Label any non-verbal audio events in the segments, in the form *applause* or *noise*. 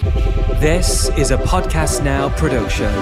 This is a Podcast Now production.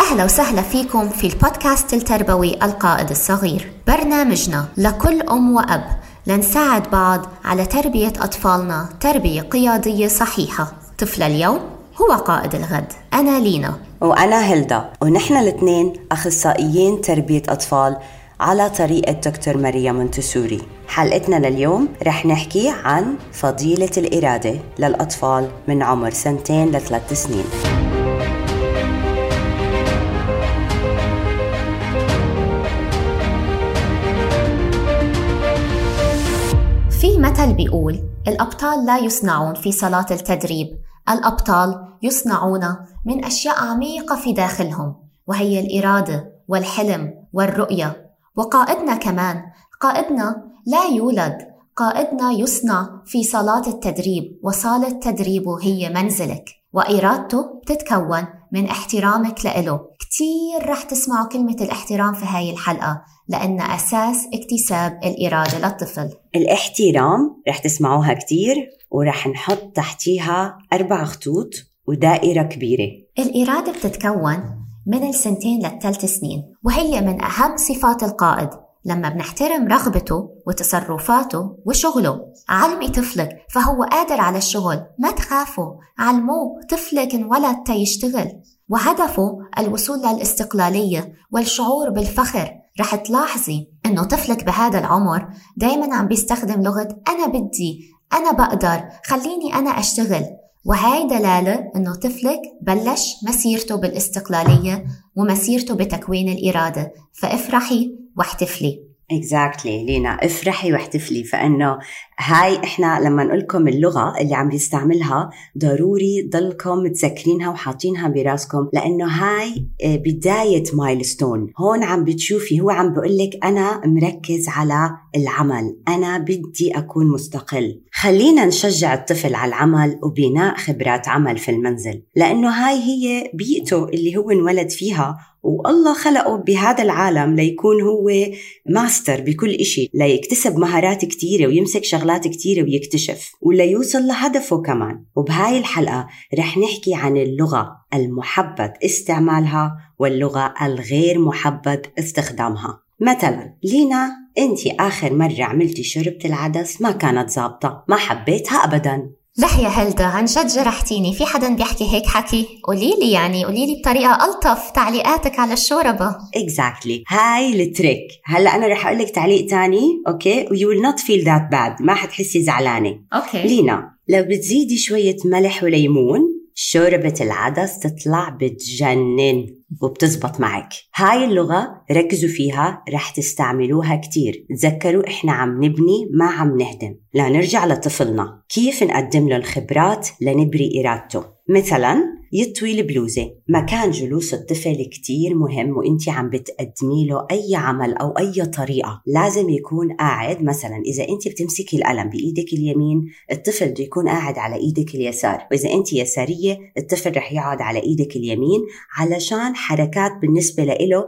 أهلا وسهلا فيكم في البودكاست التربوي القائد الصغير. برنامجنا لكل أم وأب. لنساعد بعض على تربية أطفالنا تربية قيادية صحيحة. طفل اليوم هو قائد الغد. أنا لينا. وأنا هيلدا. ونحن الاثنين أخصائيين تربية أطفال على طريقة دكتور ماريا مونتسوري حلقتنا لليوم رح نحكي عن فضيلة الإرادة للأطفال من عمر سنتين لثلاث سنين. في مثل بيقول الأبطال لا يصنعون في صلاة التدريب الأبطال يصنعون من أشياء عميقة في داخلهم وهي الإرادة والحلم والرؤية. وقائدنا كمان قائدنا لا يولد قائدنا يصنع في صالات التدريب وصالة تدريبه هي منزلك. وإرادته بتتكون من احترامك لإله. كتير رح تسمعوا كلمة الاحترام في هاي الحلقة لأن أساس اكتساب الإرادة للطفل. الاحترام رح تسمعوها كتير ورح نحط تحتيها أربع خطوط ودائرة كبيرة. الإرادة بتتكون من السنتين للثلاث سنين وهي من أهم صفات القائد. لما بنحترم رغبته وتصرفاته وشغله علمي طفلك فهو قادر على الشغل. ما تخافوا علموه طفلك انولد تيشتغل. وهدفه الوصول للاستقلالية والشعور بالفخر. رح تلاحظي إنه طفلك بهذا العمر دايما عم بيستخدم لغة أنا بدي أنا بقدر خليني أنا أشتغل. وهاي دلالة إنه طفلك بلش مسيرته بالاستقلالية ومسيرته بتكوين الإرادة. فافرحي واحتفلي. exactly exactly. لينا افرحي واحتفلي. فإنه هاي إحنا لما نقول لكم اللغة اللي عم بيستعملها ضروري ضلكم متذكرينها وحاطينها براسكم لإنه هاي بداية milestone هون عم بتشوفي هو عم بقول لك أنا مركز على العمل. أنا بدي أكون مستقل. خلينا نشجع الطفل على العمل وبناء خبرات عمل في المنزل لأنه هاي هي بيئته اللي هو انولد فيها والله خلقه بهذا العالم ليكون هو ماستر بكل إشي ليكتسب مهارات كتيرة ويمسك شغلات كتيرة ويكتشف وليوصل لهدفه كمان. وبهاي الحلقة رح نحكي عن اللغة المحبب استعمالها واللغة الغير محبب استخدامها. مثلا لينا انت آخر مرة عملتي شربة العدس ما كانت زابطة ما حبيتها أبدا. لا يا هلدا عن جد جرحتيني في حدا بيحكي هيك حكي؟ قولي لي يعني قولي لي بطريقة ألطف تعليقاتك على الشوربة. exactly. هاي ال trick. هلأ أنا رح أقول لك تعليق تاني okay؟ و you will not feel that bad ما حتحسي زعلانة. okay. لينا لو بتزيدي شوية ملح وليمون شوربة العدس تطلع بتجنن. وبتزبط معك. هاي اللغة ركزوا فيها رح تستعملوها كتير. تذكروا إحنا عم نبني ما عم نهدم. لا نرجع لطفلنا. كيف نقدم له الخبرات لنبني إرادته؟ مثلا يطوي البلوزة. مكان جلوس الطفل كتير مهم وإنت عم بتقدمي له أي عمل أو أي طريقة. لازم يكون قاعد مثلا إذا إنت بتمسكي القلم بإيدك اليمين الطفل بده يكون قاعد على إيدك اليسار. وإذا إنت يسارية الطفل رح يقعد على إيدك اليمين علشان حركات بالنسبة له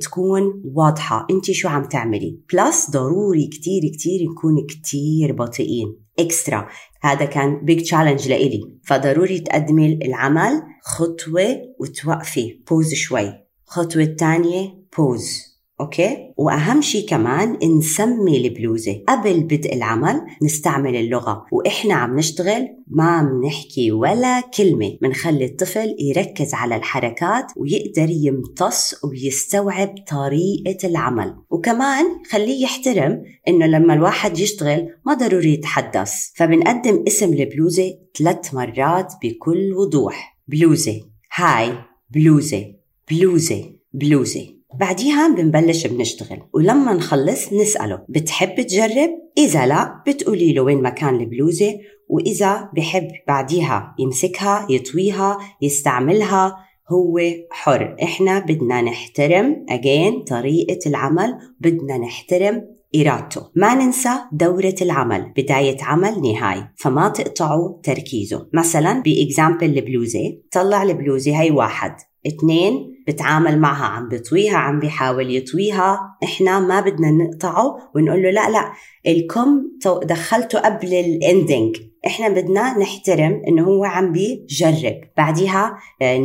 تكون واضحة. انت شو عم تعملي؟ plus ضروري كتير كتير نكون كتير بطيئين. extra هذا كان big challenge لإلي. فضروري تقدمي العمل خطوة وتوقفي. pause شوي. خطوة الثانية pause okay؟ وأهم شيء كمان نسمي البلوزة. قبل بدء العمل نستعمل اللغة وإحنا عم نشتغل ما عم نحكي ولا كلمة. بنخلي الطفل يركز على الحركات ويقدر يمتص ويستوعب طريقة العمل. وكمان خليه يحترم إنه لما الواحد يشتغل ما ضروري يتحدث. فبنقدم اسم البلوزة ثلاث مرات بكل وضوح. بلوزة. هاي بلوزة. بلوزة. بلوزة. بعديها بنبلش بنشتغل. ولما نخلص نسأله بتحب تجرب؟ إذا لا بتقولي له وين مكان البلوزة؟ وإذا بحب بعديها يمسكها يطويها يستعملها هو حر. إحنا بدنا نحترم again طريقة العمل بدنا نحترم إرادته. ما ننسى دورة العمل بداية عمل نهاية. فما تقطعوا تركيزه. مثلا ب example البلوزة طلع البلوزة هي واحد. اثنين بتعامل معها عم بطويها عم بيحاول يطويها إحنا ما بدنا نقطعه ونقول له لا لا الكم دخلته قبل ال ending إحنا بدنا نحترم إنه هو عم بيجرب. بعديها آه،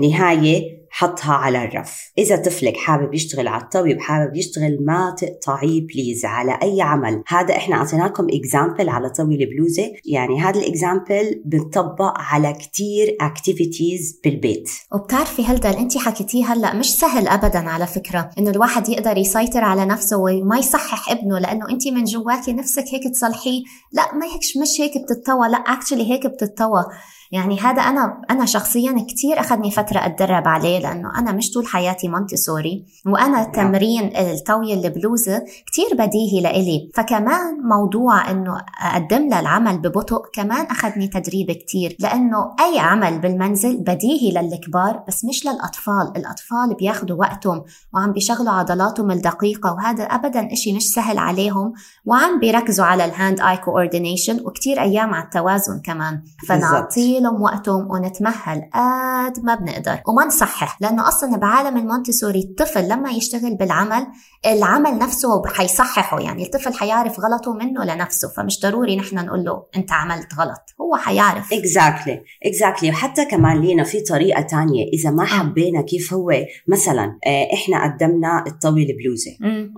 حطها على الرف. إذا طفلك حابب يشتغل على الطبيب حابب يشتغل ما تقطعيه please على أي عمل. هذا إحنا أعطيناكم example على طوي البلوزة يعني هذا ال example بنطبق على كتير activities بالبيت. وبتعرفي هلدا انت حكيتيه هلأ مش سهل ابدا على فكرة إنه الواحد يقدر يسيطر على نفسه وما يصحح ابنه لأنه انت من جواكي نفسك هيك تصلحيه. لأ ما هيك مش هيك بتتطوى. لأ actually هيك بتتطوى. يعني هذا أنا أنا شخصيا كثير أخذني فترة أتدرب عليه لأنه أنا مش طول حياتي مونتيسوري وأنا نعم. تمرين الطوي البلوزه كثير بديهي لإلي. فكمان موضوع إنه أقدم له العمل ببطء كمان أخذني تدريب كثير لأنه أي عمل بالمنزل بديهي للكبار بس مش للأطفال. الأطفال بياخذوا وقتهم وعم بيشغلوا عضلاتهم الدقيقة وهذا ابدا إشي مش سهل عليهم وعم بيركزوا على ال hand eye coordination وكثير أيام على التوازن كمان. فنعطيه لهم وقتهم ونتمهل. قد ما بنقدر. وما نصحح لأنه أصلا بعالم المونتسوري الطفل لما يشتغل بالعمل العمل نفسه حيصححه. يعني الطفل حيعرف غلطه منه لنفسه فمش ضروري نحن نقول له أنت عملت غلط. هو حيعرف. exactly. exactly. وحتى كمان لينا في طريقة تانية. إذا ما آه. حبينا كيف هو مثلا آه، إحنا قدمنا الطوي البلوزة.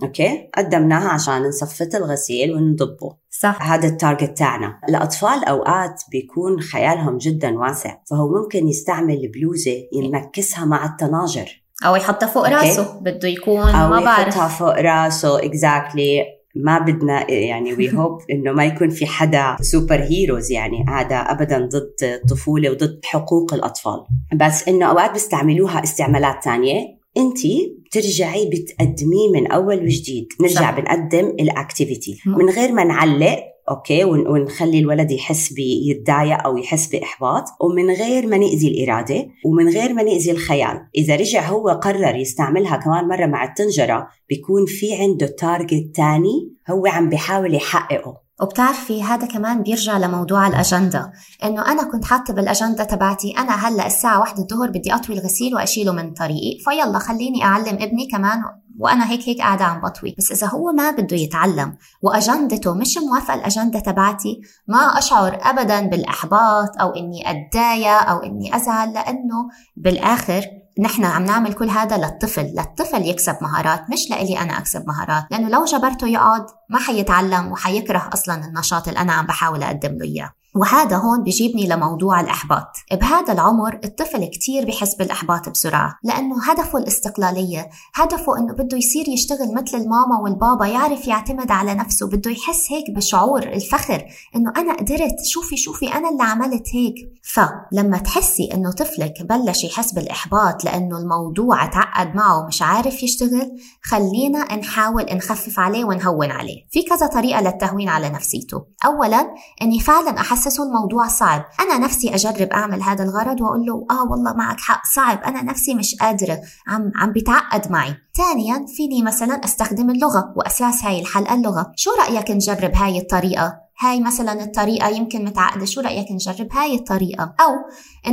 okay؟ قدمناها عشان نصفت الغسيل ونضبه. صح. هذا ال target تاعنا. الأطفال أوقات بيكون خيالهم جدا واسع فهو ممكن يستعمل البلوزة يمكسها مع الطناجر أو يحطها فوق راسه بده يكون أو ما بعرف. يحطها فوق راسه exactly. ما بدنا يعني we hope *laughs* إنه ما يكون في حدا super heroes يعني هذا ابدا ضد الطفوله وضد حقوق الأطفال. بس إنه أوقات بيستعملوها استعمالات تانية. انت بترجعي بتقدميه من أول وجديد. نرجع صح. بنقدم ال activity من غير ما نعلق okay ونخلي الولد يحس بيتضايق أو يحس بإحباط. ومن غير ما نأذي الإرادة ومن غير ما نأذي الخيال. إذا رجع هو قرر يستعملها كمان مرة مع الطنجرة بيكون في عنده target تاني هو عم بيحاول يحققه. وبتعرفي هذا كمان بيرجع لموضوع الأجندة إنه أنا كنت حاطة بالأجندة تبعتي أنا هلأ الساعة واحدة الظهر بدي أطوي الغسيل وأشيله من طريقي فيلا خليني أعلم ابني كمان وأنا هيك هيك قاعدة عم بطوي. بس إذا هو ما بده يتعلم وأجندته مش موافقة الأجندة تبعتي ما أشعر ابدا بالإحباط أو إني أتضايق أو إني أزعل لأنه بالآخر نحن عم نعمل كل هذا للطفل للطفل يكسب مهارات مش لإلي أنا أكسب مهارات لأنه لو جبرته يقعد ما حيتعلم وحيكره أصلا النشاط اللي أنا عم بحاول أقدم له إياه. وهذا هون بيجيبني لموضوع الإحباط. بهذا العمر الطفل كتير بحس بالإحباط بسرعة لأنه هدفه الاستقلالية هدفه أنه بده يصير يشتغل مثل الماما والبابا يعرف يعتمد على نفسه بده يحس هيك بشعور الفخر أنه أنا قدرت شوفي شوفي أنا اللي عملت هيك. فلما تحسي أنه طفلك بلش يحس بالإحباط لأنه الموضوع تعقد معه ومش عارف يشتغل خلينا نحاول نخفف عليه ونهون عليه. في كذا طريقة للتهوين على نفسيته. أولا أني فعلا أحس يحسسوا الموضوع صعب. أنا نفسي أجرب أعمل هذا الغرض وأقول له آه والله معك حق صعب. أنا نفسي مش قادرة. عم عم بيتعقد معي. ثانيا فيني مثلا أستخدم اللغة وأساس هاي الحلقة اللغة. شو رأيك نجرب هاي الطريقة؟ هاي مثلا الطريقة يمكن متعقدة. شو رأيك نجرب هاي الطريقة؟ أو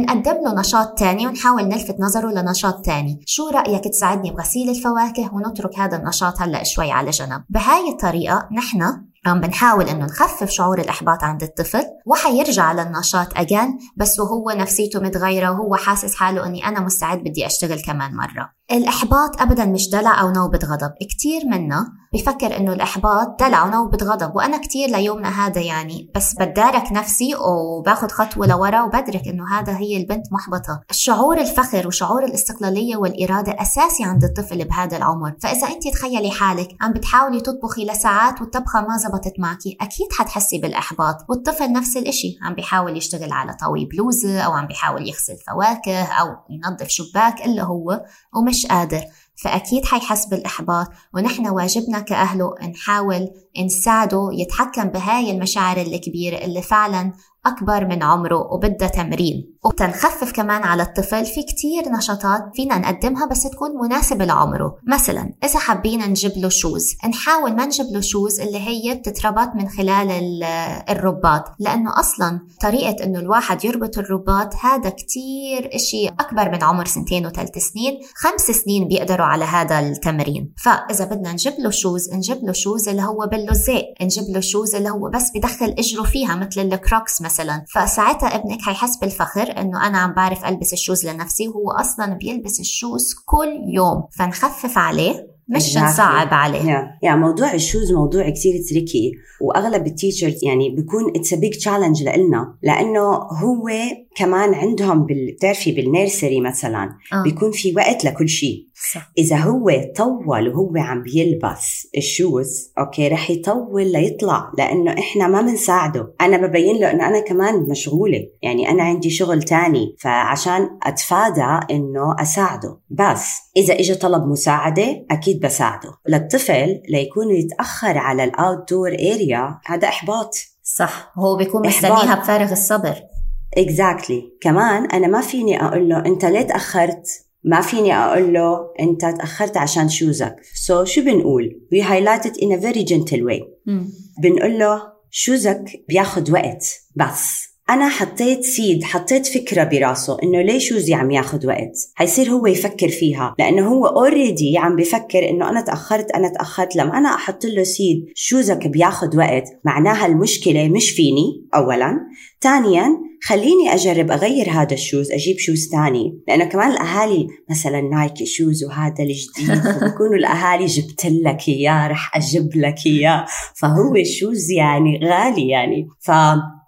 نقدم له نشاط تاني ونحاول نلفت نظره لنشاط تاني شو رأيك تساعدني بغسيل الفواكه ونترك هذا النشاط هلأ شوي على جنب؟ بهاي الطريقة نحن عم بنحاول إنه نخفف شعور الإحباط عند الطفل وحيرجع للنشاط اجان بس وهو نفسيته متغيرة وهو حاسس حاله إني أنا مستعد بدي أشتغل كمان مرة. الإحباط أبدا مش دلع أو نوبة غضب. كتير منا بفكر إنه الإحباط دلع ونوبة غضب وأنا كتير ليومنا هذا يعني. بس بدارك نفسي وباخد خطوة لورا وبدرك إنه هذا هي البنت محبطة. شعور الفخر وشعور الاستقلالية والإرادة أساسي عند الطفل بهذا العمر. فإذا أنت تخيلي حالك عم بتحاولي تطبخي لساعات والطبخة ما زبطت معكي أكيد حتحسي بالإحباط. والطفل نفس الإشي عم بيحاول يشتغل على طوي بلوزة أو عم بيحاول يغسل فواكه أو ينظف شباك إلا هو. ومش مش قادر فأكيد حيحس بالإحباط ونحن واجبنا كأهله نحاول نساعده يتحكم بهاي المشاعر الكبيرة اللي فعلا أكبر من عمره وبدها تمرين. وتنخفف كمان على الطفل في كتير نشاطات فينا نقدمها بس تكون مناسبة لعمره. مثلا إذا حابين نجيب له shoes نحاول ما نجيب له shoes اللي هي بتتربط من خلال الرباط لأنه أصلا طريقة إنه الواحد يربط الرباط هذا كتير إشي أكبر من عمر سنتين وثلاث سنين خمس سنين بيقدروا على هذا التمرين. فإذا بدنا نجيب له shoes نجيب له shoes اللي هو باللزاق نجيب له shoes اللي هو بس بدخل إجره فيها مثل الكروكس مثلا. فساعتها ابنك حيحس بالفخر إنه أنا عم بعرف ألبس ال shoes لنفسي وهو أصلا بيلبس ال shoes كل يوم فنخفف عليه مش نصعب عليه yeah. yeah. موضوع ال shoes موضوع كثير tricky وأغلب ال teachers يعني بيكون it's big challenge لنا لأنه هو كمان عندهم بتعرفي بال nursery مثلا آه. بيكون في وقت لكل شيء صح. إذا هو طول وهو عم بيلبس ال shoes okay رح يطول ليطلع لأنه إحنا ما بنساعده أنا ببين له إنه أنا كمان مشغولة. يعني أنا عندي شغل تاني فعشان أتفادى إنه أساعده. بس إذا اجى طلب مساعدة أكيد بساعده. للطفل ليكون يتأخر على ال outdoor area هذا إحباط. صح. هو بيكون مستنيها بفارغ الصبر. exactly. كمان أنا ما فيني أقول له أنت ليه تأخرت؟ ما فيني أقول له أنت تأخرت عشان shoes ك so, شو بنقول؟ We highlight it in a very gentle way. بنقول له shoes ك بياخد وقت. بس. أنا حطيت seed حطيت فكرة براسه إنه ليش shoes ي عم ياخذ وقت؟ حيصير هو يفكر فيها لأنه هو already عم بفكر إنه أنا تأخرت أنا تأخرت لما أنا أحط له seed shoes ك بياخذ وقت؟ معناها المشكلة مش فيني اولا. ثانيا خليني أجرب أغير هذا ال shoes أجيب shoes ثاني لأنه كمان الأهالي مثلا Nike shoes وهذا الجديد *laughs* بيكونوا الأهالي جبت لك إياه رح أجيب لك إياه. فهو ال shoes يعني غالي يعني. ف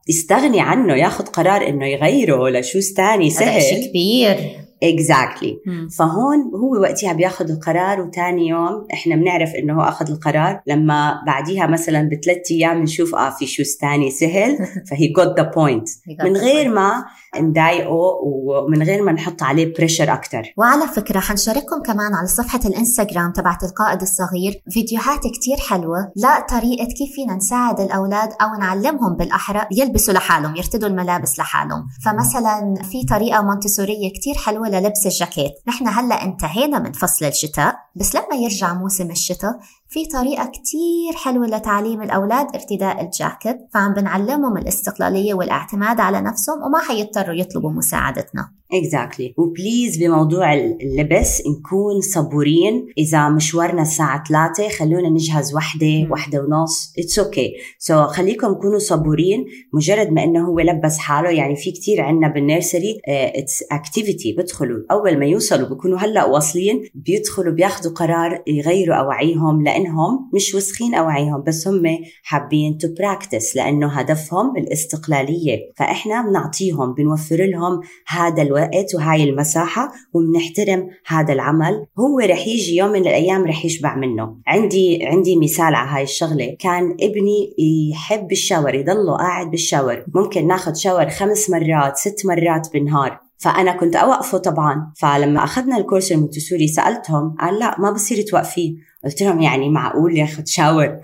يستغني عنه ياخذ قرار إنه يغيره ل shoes ثاني سهل هذا شيء كبير. exactly. فهون هو وقتها بياخذ القرار وثاني يوم إحنا بنعرف إنه هو أخذ القرار. لما بعديها مثلا بثلاث أيام نشوف آه في shoes ثاني سهل. *laughs* فهي got the point من غير ما نضايقه ومن غير ما نحط عليه pressure أكثر وعلى فكرة حنشارككم كمان على صفحة الإنستغرام تبعت القائد الصغير فيديوهات كتير حلوة لطريقه كيف فينا نساعد الأولاد أو نعلمهم بالأحرى يلبسوا لحالهم يرتدوا الملابس لحالهم. فمثلا في طريقة مونتسورية كتير حلوة للبس الجاكيت. نحن هلأ انتهينا من فصل الشتاء بس لما يرجع موسم الشتاء في طريقة كتير حلوة لتعليم الأولاد ارتداء الجاكيت فعم بنعلمهم الاستقلالية والاعتماد على نفسهم وما حيضطروا يطلبوا مساعدتنا. exactly. و please بموضوع اللبس نكون صبورين. إذا مشوارنا الساعة 3 خلونا نجهز وحدة وحدة ونص. it's okay so خليكم كونوا صبورين. مجرد ما إنه هو لبس حاله يعني في كتير عندنا بال nursery it's activity بدخلوا أول ما يوصلوا بيكونوا هلأ واصلين. بيدخلوا بياخذوا قرار يغيروا اواعيهم لأنهم مش وسخين اواعيهم بس هم حابين to practice لأنه هدفهم الاستقلالية. فإحنا بنعطيهم بنوفر لهم هذا الوقت. وهاي المساحة وبنحترم هذا العمل. هو رح يجي يوم من الأيام رح يشبع منه. عندي عندي مثال على هاي الشغلة. كان ابني يحب ال shower يضله قاعد بال shower. ممكن ناخذ shower خمس مرات ست مرات بالنهار. فأنا كنت أوقفه طبعا. فلما أخذنا ال course المونتسوري سألتهم قال لا ما بصير توقفيه. قلت لهم يعني معقول ياخذ shower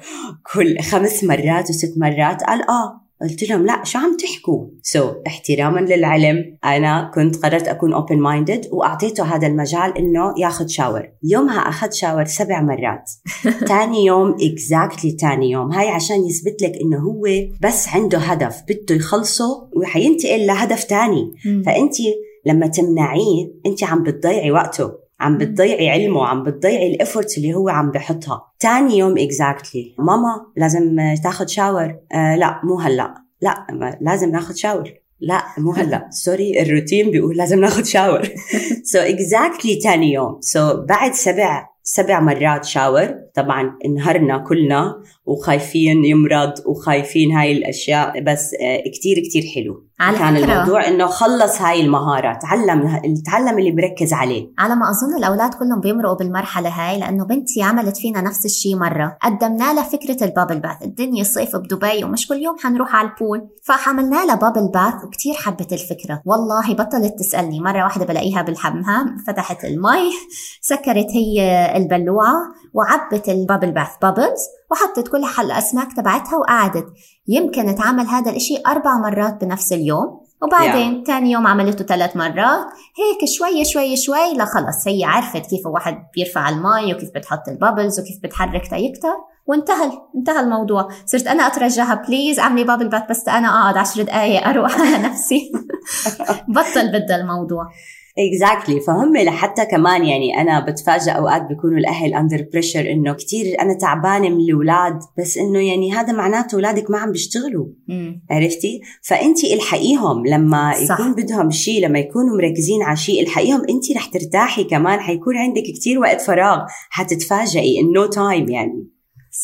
كل خمس مرات وست مرات؟ قال آه. قلت لهم لا شو عم تحكوا؟ so, احتراما للعلم أنا كنت قررت أكون open minded وأعطيته هذا المجال إنه ياخذ shower يومها أخذ shower سبع مرات. *laughs* ثاني يوم exactly ثاني يوم. هاي عشان يثبت لك إنه هو بس عنده هدف بده يخلصه وحينتقل لهدف ثاني فانت لما تمنعيه انت عم بتضيعي وقته. عم بتضيعي علمه عم بتضيعي ال effort اللي هو عم بحطها. تاني يوم exactly. ماما لازم تاخذ shower آه لا مو هلا. لا لازم ناخذ shower لا مو هلا. *laughs* sorry الروتين بيقول لازم ناخذ shower so exactly تاني يوم. so, بعد سبع سبع مرات shower طبعا انهرنا كلنا. وخايفين يمرض وخايفين هاي الأشياء بس آه، كتير كتير حلو. على كان فكرة. الموضوع إنه خلص هاي المهارة تعلم تعلم اللي بركز عليه. على ما أظن الأولاد كلهم بيمرقوا بالمرحلة هاي لأنه بنتي عملت فينا نفس الشيء مرة. قدمنا لها فكرة ال bubble bath الدنيا صيف بدبي ومش كل يوم حنروح على ال pool. فحملنا لها bubble bath وكتير حبت الفكرة. والله بطلت تسألني. مرة واحدة بلاقيها بالحمام فتحت المي سكرت هي البلوعة وعبت ال bubble bath bubbles وحطت كل الأسماك تبعتها وقعدت. يمكن تعمل هذا الإشي أربع مرات بنفس اليوم وبعدين yeah. تاني يوم عملته ثلاث مرات. هيك شوي شوي شوي لخلص هي عرفت كيف واحد بيرفع المي وكيف بتحط ال bubbles وكيف بتحرك texture وانتهى انتهى الموضوع. صرت أنا أترجاها please أعملي bubble bath بس أنا أقعد عشر دقائق أروح *laughs* على نفسي. *laughs* بطل بدها الموضوع. exactly. فهم لحتى كمان يعني أنا بتفاجئ أوقات بيكونوا الأهل under pressure إنه كثير أنا تعبانة من الأولاد بس إنه يعني هذا معناته أولادك ما عم بيشتغلوا. عرفتي فانت إلحقيهم لما صح. يكون بدهم شيء لما يكونوا مركزين على شيء إلحقيهم انت رح ترتاحي كمان حيكون عندك كثير وقت فراغ حتتفاجئي إنه time يعني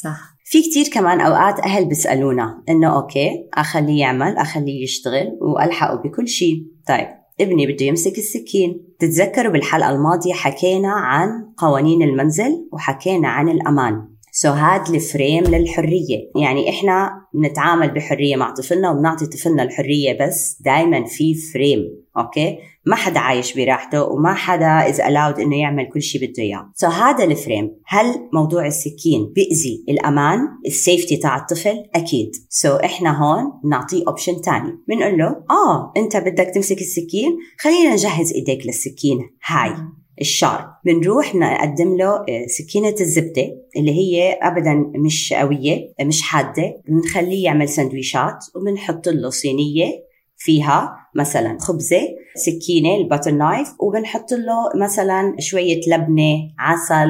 صح في كتير كمان أوقات أهل بيسألونا إنه okay أخليه يعمل أخليه يشتغل وألحقه بكل شيء طيب ابني بده يمسك السكين. تتذكروا بالحلقة الماضية حكينا عن قوانين المنزل وحكينا عن الأمان. so هاد ال frame للحرية. يعني إحنا بنتعامل بحرية مع طفلنا وبنعطي طفلنا الحرية بس دايما في frame okay؟ ما حدا عايش براحته وما حدا is allowed إنه يعمل كل شيء بده إياه. so هذا ال frame. هل موضوع السكين بيأذي الأمان؟ ال safety تاع الطفل؟ أكيد. so إحنا هون بنعطيه option ثاني بنقول له آه أنت بدك تمسك السكين خلينا نجهز إيديك للسكين. هاي. الـ sharp بنروح نقدم له آه، سكينة الزبدة اللي هي أبدا مش قوية مش حادة. بنخليه يعمل سندويشات وبنحط له صينية فيها مثلا خبزة سكينة الـ butter knife وبنحط له مثلا شوية لبنة عسل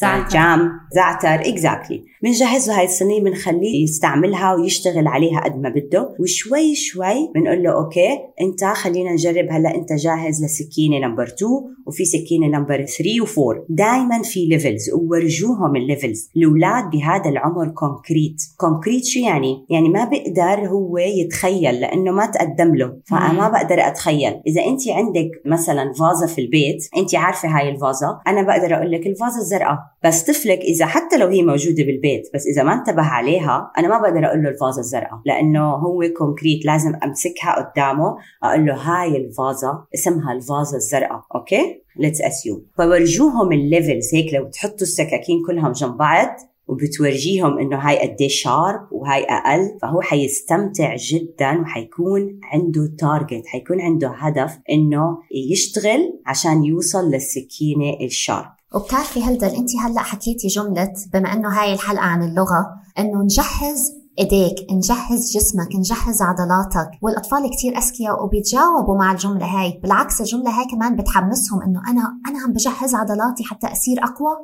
زعتر jam زعتر exactly بنجهز له هاي الصينية بنخليه يستعملها ويشتغل عليها قد ما بده. وشوي شوي بنقول له okay أنت خلينا نجرب هلأ أنت جاهز لسكينة number 2 وفي سكينة number 3 و4 دائما في levels وورجوهم الـ levels الأولاد بهذا العمر concrete concrete شو يعني؟ يعني ما بيقدر هو يتخيل لأنه ما تقدم له. فأنا ما بقدر أتخيل. إذا أنت عندك مثلا فازة في البيت أنت عارفة هاي الفازة. أنا بقدر أقول لك الفازة الزرقاء. بس طفلك إذا حتى لو هي موجودة بالبيت بس إذا ما انتبه عليها أنا ما بقدر أقول له الفازة الزرقاء لأنه هو concrete لازم أمسكها قدامه أقول له هاي الفازة اسمها الفازة الزرقاء okay? Let's assume فورجوهم الـ levels هيك لو تحطوا السكاكين كلهم جنب بعض وبتورجيهم إنه هاي قد sharp وهاي أقل فهو حيستمتع جدا وحيكون عنده target حيكون عنده هدف إنه يشتغل عشان يوصل للسكينة الـ sharp وبتعرفي هلدل انت هلأ حكيتي جملة بما إنه هاي الحلقة عن اللغة إنه نجهز إيديك نجهز جسمك نجهز عضلاتك. والأطفال كتير أذكياء وبيتجاوبوا مع الجملة هاي. بالعكس الجملة هاي كمان بتحمسهم إنه أنا أنا عم بجهز عضلاتي حتى أصير أقوى.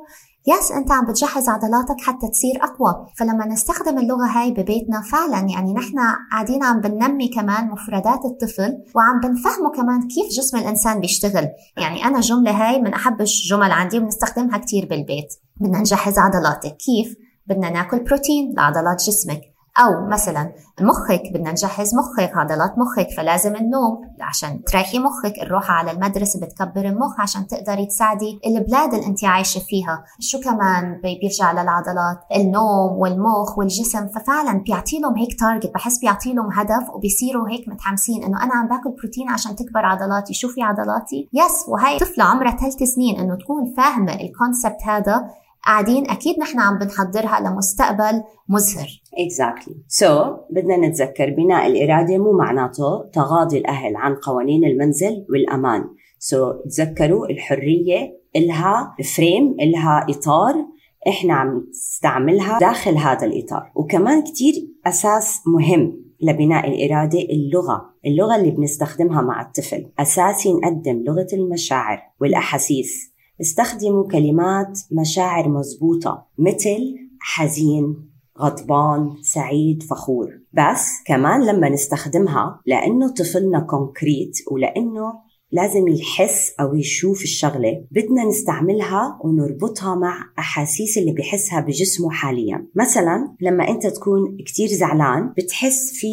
يس أنت عم بتجهز عضلاتك حتى تصير أقوى. فلما نستخدم اللغة هاي ببيتنا فعلا يعني نحن قاعدين عم بننمي كمان مفردات الطفل وعم بنفهمه كمان كيف جسم الإنسان بيشتغل. يعني أنا جملة هاي من احب الجمل عندي وبنستخدمها كتير بالبيت. بدنا نجهز عضلاتك. كيف؟ بدنا ناكل بروتين لعضلات جسمك. أو مثلا مخك بدنا نجهز مخك عضلات مخك فلازم النوم عشان تريحي مخك الروحة على المدرسة بتكبر المخ عشان تقدري تساعدي البلاد اللي انت عايشة فيها. شو كمان بيرجع للعضلات؟ النوم والمخ والجسم ففعلا بيعطي لهم هيك target بحس بيعطي لهم هدف وبيصيروا هيك متحمسين إنه أنا عم باكل بروتين عشان تكبر عضلاتي. شوفي عضلاتي؟ yes وهي طفلة عمرها ثلاث سنين إنه تكون فاهمة الـ concept هذا. قاعدين أكيد نحن عم بنحضرها لمستقبل مزهر. Exactly. So بدنا نتذكر بناء الإرادة مو معناته تغاضي الأهل عن قوانين المنزل والأمان. So تذكروا الحرية إلها فريم إلها إطار. إحنا عم نستعملها داخل هذا الإطار. وكمان كتير أساس مهم لبناء الإرادة اللغة. اللغة اللي بنستخدمها مع الطفل. أساسي نقدم لغة المشاعر والأحاسيس. استخدموا كلمات مشاعر مزبوطة مثل حزين غضبان سعيد فخور. بس كمان لما نستخدمها لأنه طفلنا concrete ولأنه لازم يحس أو يشوف الشغلة بدنا نستعملها ونربطها مع أحاسيس اللي بحسها بجسمه حاليا. مثلا لما أنت تكون كتير زعلان بتحس في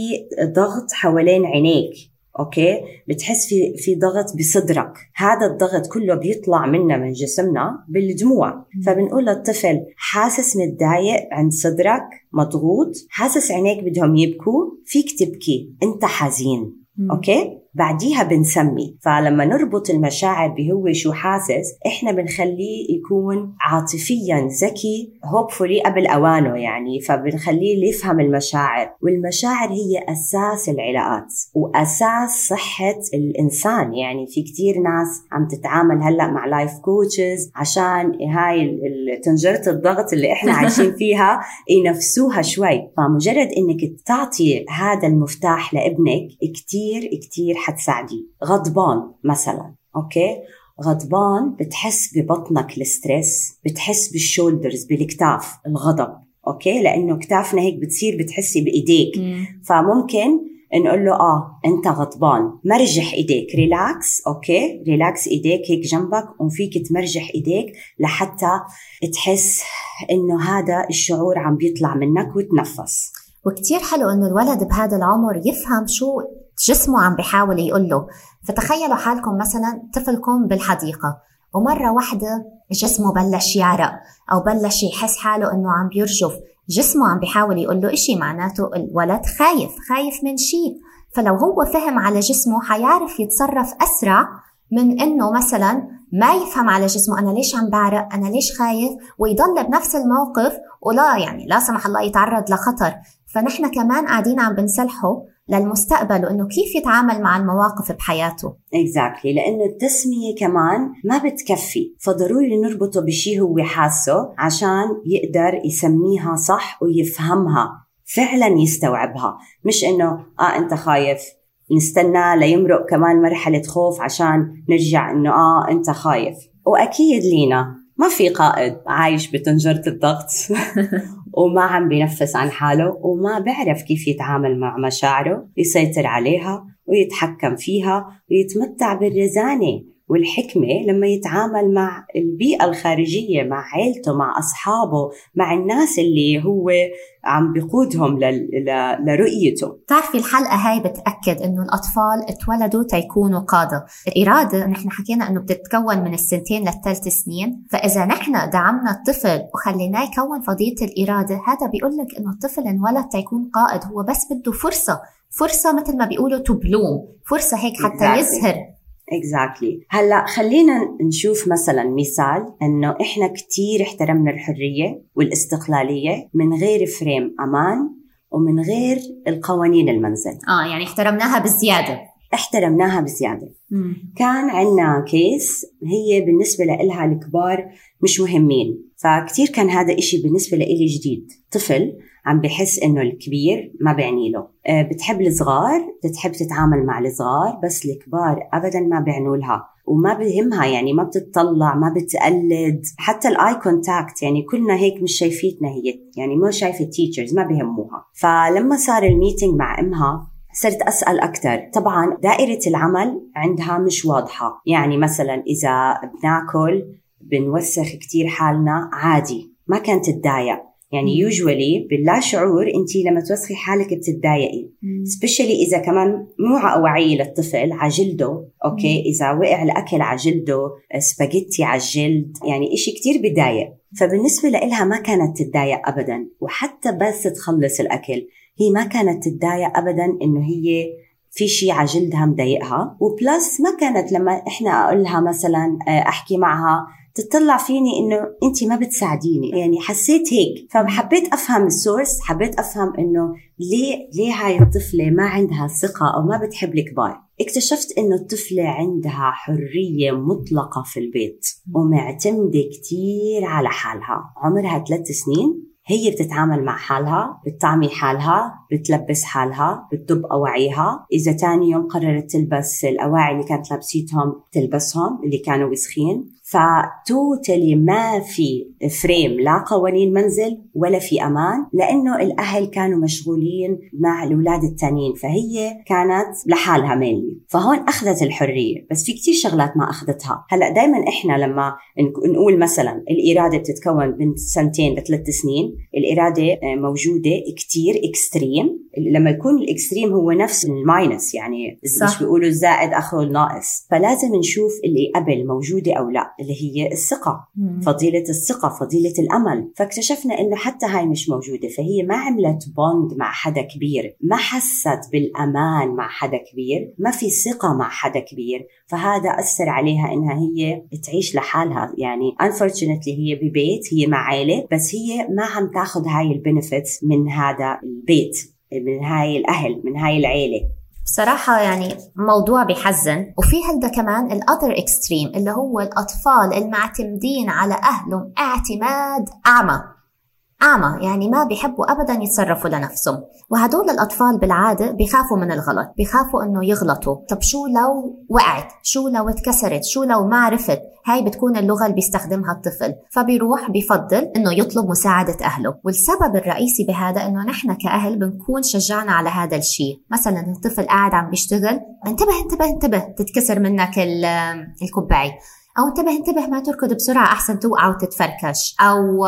ضغط حوالين عينيك. okay? بتحس في في ضغط بصدرك. هذا الضغط كله بيطلع منا من جسمنا بالدموع. فبنقول للطفل حاسس متضايق عند صدرك؟ مضغوط؟ حاسس عينيك بدهم يبكوا؟ فيك تبكي. أنت حزين. okay? بعديها بنسمي. فلما نربط المشاعر بهو شو حاسس إحنا بنخليه يكون عاطفيا ذكي hopefully قبل أوانه يعني. فبنخليه يفهم المشاعر. والمشاعر هي أساس العلاقات وأساس صحة الإنسان يعني. في كتير ناس عم تتعامل هلأ مع life coaches عشان هاي طنجرة الضغط اللي إحنا *laughs* عايشين فيها ينفسوها شوي. فمجرد إنك تعطي هذا المفتاح لابنك كتير كتير حتساعديه غضبان مثلا okay? غضبان بتحس ببطنك الـ stress بتحس بالـ shoulders بالكتاف الغضب okay? لأنه كتافنا هيك بتصير بتحسي بإيديك. فممكن نقول له آه أنت غضبان. مرجح إيديك relax okay? relax إيديك هيك جنبك وفيك تمرجح إيديك لحتى تحس إنه هذا الشعور عم بيطلع منك وتنفس. وكتير حلو إنه الولد بهذا العمر يفهم شو جسمه عم بيحاول يقول له فتخيلوا حالكم مثلا طفلكم بالحديقة ومرة واحدة جسمه بلش يعرق أو بلش يحس حاله إنه عم بيرجف. جسمه عم بيحاول يقول له إشي معناته الولد خايف خايف من شيء فلو هو فهم على جسمه حيعرف يتصرف أسرع من إنه مثلا ما يفهم على جسمه أنا ليش عم بعرق أنا ليش خايف ويضل بنفس الموقف ولا يعني لا سمح الله يتعرض لخطر. فنحن كمان قاعدين عم بنسلحه للمستقبل وإنه كيف يتعامل مع المواقف بحياته. اكزاكتلي exactly. لأنه التسمية كمان ما بتكفي. فضروري نربطه بشيء هو حاسه عشان يقدر يسميها صح ويفهمها. فعلا يستوعبها. مش إنه آه أنت خايف. نستنى ليمرق كمان مرحلة خوف عشان نرجع إنه آه أنت خايف. وأكيد لينا. ما في قائد عايش بطنجرة الضغط *laughs* وما عم بينفس عن حاله وما بيعرف كيف يتعامل مع مشاعره يسيطر عليها ويتحكم فيها ويتمتع بالرزانة. والحكمة لما يتعامل مع البيئة الخارجية مع عيلته مع أصحابه مع الناس اللي هو عم بقودهم لرؤيته. بتعرفي الحلقة هاي بتأكد إنه الأطفال اتولدوا تيكونوا قادة. الإرادة نحن حكينا إنه بتتكون من السنتين للثلاث سنين. فإذا نحن دعمنا الطفل وخليناه يكون فضيلة الإرادة هذا بيقول لك إنه الطفل انولد تيكون قائد هو بس بده فرصة. فرصة مثل ما بيقولوا to bloom فرصة هيك حتى يزهر. exactly exactly. هلا خلينا نشوف مثلا مثال إنه إحنا كثير احترمنا الحرية والاستقلالية من غير frame أمان ومن غير القوانين المنزل آه يعني احترمناها بزيادة احترمناها بزيادة مم. كان عندنا case هي بالنسبة لها الكبار مش مهمين فكتير كان هذا إشي بالنسبة لإلي جديد طفل عم بحس إنه الكبير ما بيعني له. آه، بتحب الصغار بتحب تتعامل مع الصغار بس الكبار ابدا ما بيعنوا لها. وما بهمها يعني ما بتطلع ما بتقلد. حتى الـ eye contact يعني كلنا هيك مش شايفيتنا هي. يعني مو شايفة الـ teachers ما بهموها. فلما صار الـ meeting مع إمها صرت أسأل أكثر طبعا دائرة العمل عندها مش واضحة. يعني مثلا إذا بناكل بنوسخ كتير حالنا عادي. ما كانت تتضايق. يعني usually باللا شعور انت لما توسخي حالك بتتضايقي. especially إذا كمان مو وعي للطفل على جلده okay. إذا وقع الأكل على جلده سباجيتي على الجلد يعني إشي كتير بضايق فبالنسبة لإلها ما كانت تتضايق ابدا وحتى بس تخلص الأكل هي ما كانت تتضايق ابدا إنه هي في شيء على جلدها مضايقها. وبلس ما كانت لما إحنا أقول لها مثلا آه، أحكي معها تطلع فيني إنه انت ما بتساعديني. يعني حسيت هيك. فحبيت أفهم السورس حبيت أفهم إنه ليه ليه هاي الطفلة ما عندها ثقة أو ما بتحب الكبار. اكتشفت إنه الطفلة عندها حرية مطلقة في البيت ومعتمدة كتير على حالها. عمرها ثلاث سنين. هي بتتعامل مع حالها بتطعمي حالها بتلبس حالها بتدب أواعيها. إذا تاني يوم قررت تلبس الأواعي اللي كانت لابسيتهم تلبسهم اللي كانوا وسخين. فتوتلي ما في frame لا قوانين منزل ولا في أمان لأنه الأهل كانوا مشغولين مع الأولاد التانيين فهي كانت لحالها mainly فهون أخذت الحرية. بس في كتير شغلات ما أخذتها. هلأ دائما إحنا لما نقول مثلا الإرادة بتتكون من سنتين لثلاث سنين. الإرادة موجودة كتير extreme لما يكون الـ extreme هو نفس الـ minus يعني صح. مش بيقولوا الزائد اخو الناقص فلازم نشوف اللي قبل موجودة أو لا. اللي هي الثقة مم. فضيلة الثقة فضيلة الأمل. فاكتشفنا إنه حتى هاي مش موجودة فهي ما عملت bond مع حدا كبير ما حست بالأمان مع حدا كبير ما في ثقة مع حدا كبير. فهذا أثر عليها إنها هي تعيش لحالها. يعني unfortunately هي ببيت هي مع عائلة بس هي ما عم تاخذ هاي ال benefits من هذا البيت من هاي الأهل من هاي العيلة. بصراحة يعني موضوع بيحزن. وفي هلدا كمان ال other extreme اللي هو الأطفال المعتمدين على أهلهم اعتماد أعمى. أعمى يعني ما بيحبوا أبدا يتصرفوا لنفسهم وهدول الأطفال بالعادة بيخافوا من الغلط بيخافوا إنه يغلطوا. طب شو لو وقعت؟ شو لو اتكسرت؟ شو لو ما عرفت؟ هاي بتكون اللغة اللي بيستخدمها الطفل. فبيروح بيفضل إنه يطلب مساعدة أهله. والسبب الرئيسي بهذا إنه نحن كأهل بنكون شجعنا على هذا الشيء. مثلا الطفل قاعد عم بيشتغل انتبه انتبه انتبه تتكسر منك ال- الكوباية. أو انتبه انتبه ما تركض بسرعة أحسن توقع وتتفركش. أو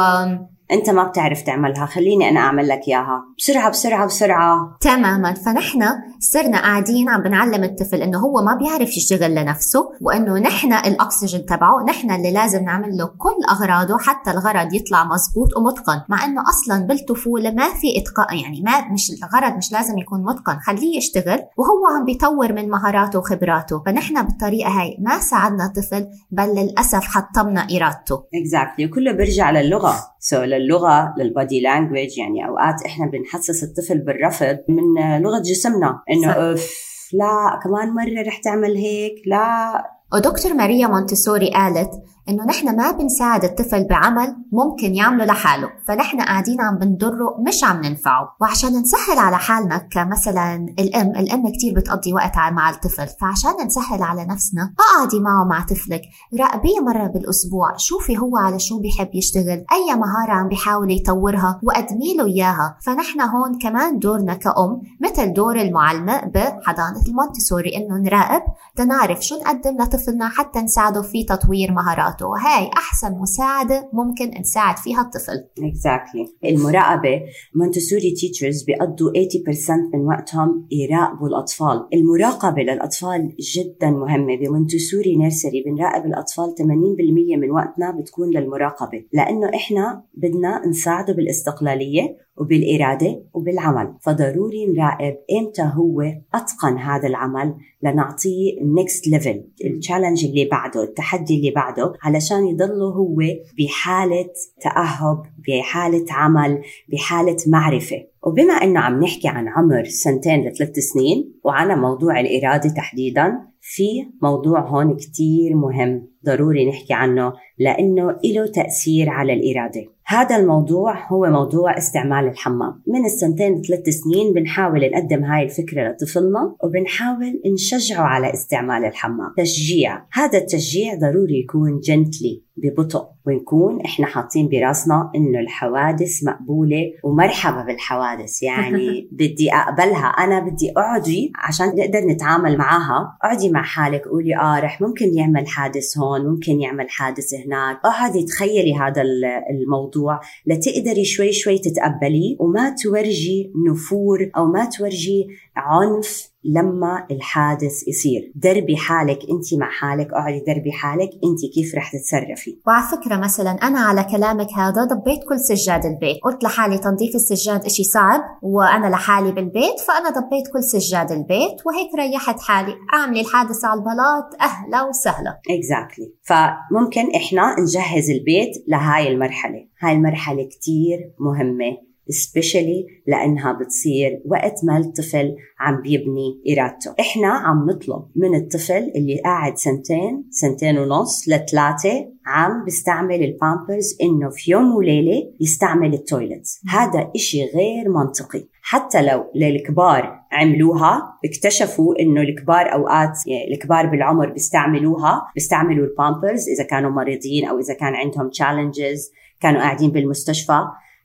أنت ما بتعرف تعملها. خليني أنا أعمل لك إياها. بسرعة بسرعة بسرعة. تماما. فنحن صرنا قاعدين عم بنعلم الطفل إنه هو ما بيعرف يشتغل لنفسه وإنه نحن الأكسجين تبعه نحن اللي لازم نعمل له كل أغراضه حتى الغرض يطلع مزبوط ومتقن. مع إنه أصلا بالطفولة ما في اتقان يعني ما مش الغرض مش لازم يكون متقن. خليه يشتغل وهو عم بيطور من مهاراته وخبراته. فنحن بالطريقة هاي ما ساعدنا الطفل بل للأسف حطمنا إرادته. exactly وكله بيرجع للغة. so, للغه لل body language يعني أوقات إحنا بنحسس الطفل بالرفض من لغة جسمنا. إنه أف لا كمان مرة رح تعمل هيك لا ودكتور ماريا مونتسوري قالت إنه نحن ما بنساعد الطفل بعمل ممكن يعمله لحاله فنحن قاعدين عم بنضره مش عم ننفعه. وعشان نسهل على حالنا كمثلا الأم الأم كتير بتقضي وقت مع الطفل فعشان نسهل على نفسنا اقعدي معه مع طفلك راقبيه مرة بالأسبوع شوفي هو على شو بيحب يشتغل أي مهارة عم بيحاول يطورها وقدمي له إياها. فنحن هون كمان دورنا كأم مثل دور المعلمة بحضانة المونتسوري إنه نراقب تنعرف شو نقدم لطفلنا حتى نساعده في تطوير مهاراته. وهي أحسن مساعدة ممكن نساعد فيها الطفل. exactly المراقبة مونتسوري teachers بيقضوا 80% من وقتهم يراقبوا الأطفال. المراقبة للأطفال جدا مهمة. بمونتسوري nursery بنراقب الأطفال 80% من وقتنا بتكون للمراقبة. لأنه إحنا بدنا نساعده بالاستقلالية وبالإرادة وبالعمل. فضروري نراقب إمتى هو أتقن هذا العمل لنعطيه ال next level ال challenge اللي بعده التحدي اللي بعده علشان يضله هو بحالة تأهب بحالة عمل بحالة معرفة. وبما إنه عم نحكي عن عمر سنتين لثلاث سنين وعن موضوع الإرادة تحديدا في موضوع هون كتير مهم ضروري نحكي عنه لأنه له تأثير على الإرادة. هذا الموضوع هو موضوع استعمال الحمام. من السنتين ثلاث سنين بنحاول نقدم هاي الفكرة لطفلنا وبنحاول نشجعه على استعمال الحمام. تشجيع. هذا التشجيع ضروري يكون gently ببطء ونكون إحنا حاطين براسنا إنه الحوادث مقبولة ومرحبا بالحوادث. يعني *laughs* بدي أقبلها. أنا بدي أقعدي عشان نقدر نتعامل معها أقعدي مع حالك قولي آه رح ممكن يعمل حادث هون ممكن يعمل حادث هناك. اقعدي تخيلي هذا الموضوع. لتقدري شوي شوي تتقبليه وما تورجي نفور أو ما تورجي عنف لما الحادث يصير. دربي حالك انت مع حالك اقعدي دربي حالك انت كيف رح تتصرفي؟ وعلى فكرة مثلا أنا على كلامك هذا ضبيت كل سجاد البيت. قلت لحالي تنظيف السجاد إشي صعب وأنا لحالي بالبيت فأنا ضبيت كل سجاد البيت وهيك ريحت حالي. أعملي الحادثة على البلاط أهلا وسهلا. exactly. فممكن إحنا نجهز البيت لهاي المرحلة. هاي المرحلة كتير مهمة. Especially لأنها بتصير وقت ما الطفل عم بيبني إرادته. إحنا عم نطلب من الطفل اللي قاعد سنتين سنتين ونص لثلاثة عم بيستعمل البامبرز إنه في يوم وليلة يستعمل ال toilet هذا إشي غير منطقي. حتى لو للكبار عملوها اكتشفوا إنه الكبار أوقات يعني الكبار بالعمر بيستعملوها بيستعملوا البامبرز إذا كانوا مريضين أو إذا كان عندهم challenges كانوا قاعدين بالمستشفى.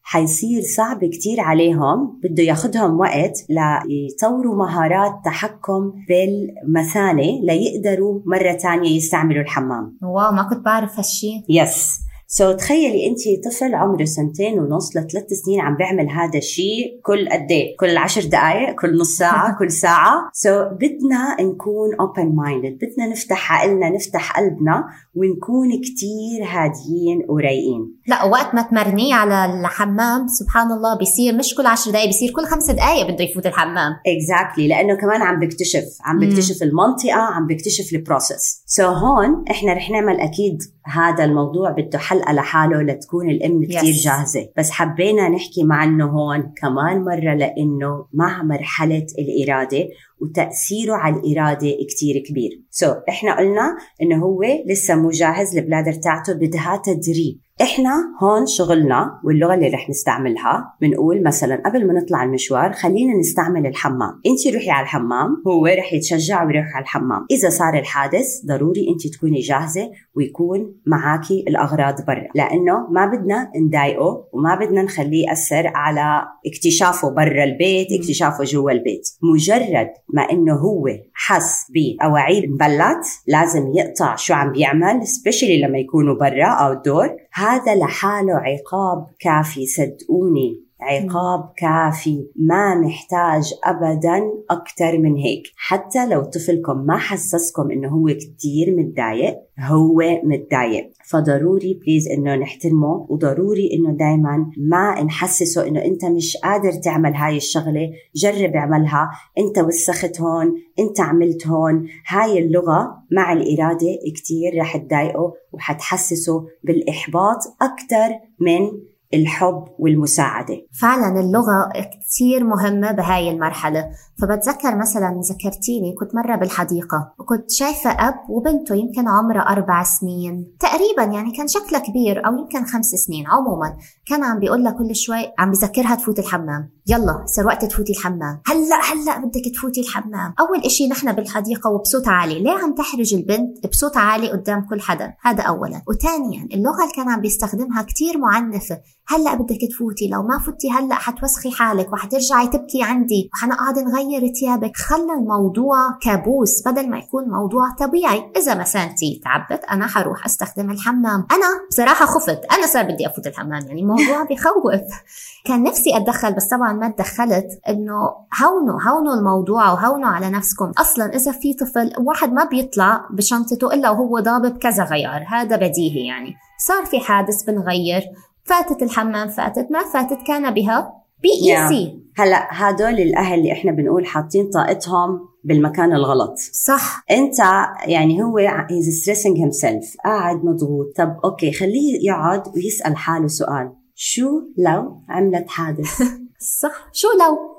حيصير صعب كتير عليهم. بده ياخدهم وقت ليطوروا مهارات تحكم بالمثانة ليقدروا مرة تانية يستعملوا الحمام. wow ما كنت بعرف هالشي. yes so, تخيلي انت طفل عمره سنتين ونص لثلاث سنين عم بيعمل هذا الشيء كل قد إيه؟ كل عشر دقائق، كل نص ساعة، *laughs* كل ساعة، so, بدنا نكون open minded، بدنا نفتح عقلنا، نفتح قلبنا ونكون كتير هاديين ورايقين. لا وقت ما تمرنيه على الحمام سبحان الله بيصير مش كل عشر دقائق بيصير كل خمس دقائق بده يفوت الحمام. exactly. لأنه كمان عم بيكتشف، عم بيكتشف المنطقة، عم بيكتشف ال process. so, هون إحنا رح نعمل أكيد هذا الموضوع بده حلقة لحاله لتكون الأم كتير yes. جاهزة بس حبينا نحكي عنه هون كمان مرة لأنه مع مرحلة الإرادة وتأثيره على الإرادة كتير كبير. سو so, إحنا قلنا إنه هو لسه مو جاهز البلادر تاعته بدها تدريب. إحنا هون شغلنا واللغة اللي رح نستعملها بنقول مثلا قبل ما نطلع المشوار خلينا نستعمل الحمام. انت روحي على الحمام هو رح يتشجع ويروح على الحمام. إذا صار الحادث ضروري انت تكوني جاهزة ويكون معاكي الأغراض برا لأنه ما بدنا نضايقه وما بدنا نخليه يأثر على اكتشافه برا البيت اكتشافه جوا البيت. مجرد ما إنه هو حس بأواعيه مبللة لازم يقطع شو عم بيعمل especially لما يكونوا برا أو دور هذا لحاله عقاب كافي صدقوني. عقاب كافي ما محتاج ابدا أكثر من هيك. حتى لو طفلكم ما حسسكم إنه هو كثير متضايق هو متضايق. فضروري please إنه نحترمه وضروري إنه دائما ما نحسسه إنه أنت مش قادر تعمل هاي الشغلة. جرب اعملها. أنت وسخت هون أنت عملت هون. هاي اللغة مع الإرادة كثير رح تضايقه وحتحسسه بالإحباط أكثر من الحب والمساعدة. فعلا اللغة كثير مهمة بهاي المرحلة. فبتذكر مثلا ذكرتيني كنت مرة بالحديقة وكنت شايفة أب وبنته يمكن عمره أربع سنين. تقريبا يعني كان شكله كبير أو يمكن خمس سنين عموما. كان عم بيقول لها كل شوي عم بذكرها تفوت الحمام. يلا صار وقت تفوتي الحمام. هلا هلا بدك تفوتي الحمام. أول إشي نحن بالحديقة وبصوت عالي. ليه عم تحرج البنت بصوت عالي قدام كل حدا؟ هذا أولا. وثانيا اللغة اللي كان عم بيستخدمها كتير معنفة. هلا بدك تفوتي. لو ما فتي هلا حتوسخي حالك وحترجعي تبكي عندي. وحنقعد نغير ثيابك. خلى الموضوع كابوس بدل ما يكون موضوع طبيعي. إذا مسانتي تعبت. أنا حروح أستخدم الحمام. أنا بصراحة خفت. أنا صار بدي أفوت الحمام. يعني الموضوع بخوف. كان نفسي أتدخل بس طبعا ما تدخلت إنه هونوا هونوا الموضوع وهونوا على نفسكم. أصلا إذا في طفل واحد ما بيطلع بشنطته إلا وهو ضابط كذا غيار هذا بديهي يعني. صار في حادث بنغير. فاتت الحمام فاتت ما فاتت كان بها بي اي سي هلا هدول الأهل اللي إحنا بنقول حاطين طاقتهم بالمكان الغلط. صح. أنت يعني هو هيز ستريسنج هيم سيلف قاعد مضغوط. طب أوكي خليه يقعد ويسأل حاله سؤال. شو لو عملت حادث *laughs* صح. شو لو؟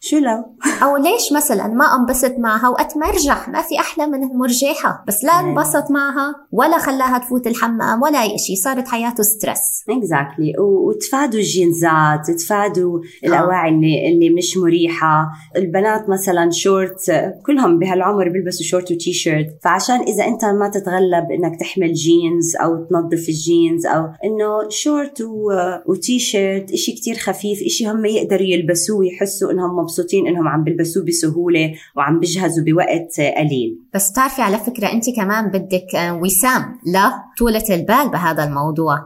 شو لو؟ *laughs* أو ليش مثلا ما أنبسط معها وقت مرجح ما في أحلى من المرجحة بس لا أنبسط معها ولا خلاها تفوت الحمام ولا أي شيء. صارت حياته stress. exactly. وتفادوا الجينزات تفادوا الأواعي اللي, اللي مش مريحة. البنات مثلا شورت كلهم بهالعمر بيلبسوا شورت وتي شيرت فعشان إذا أنت ما تتغلب إنك تحمل جينز أو تنظف الجينز أو إنه شورت وتي شيرت إشي كتير خفيف إشي هم يقدروا يلبسوه ويحسوا إنهم مبسوطين إنهم عم بيلبسوه بسهولة وعم بيجهزوا بوقت قليل. بس تعرفي على فكرة أنت كمان بدك آه، وسام لا طولة البال بهذا الموضوع.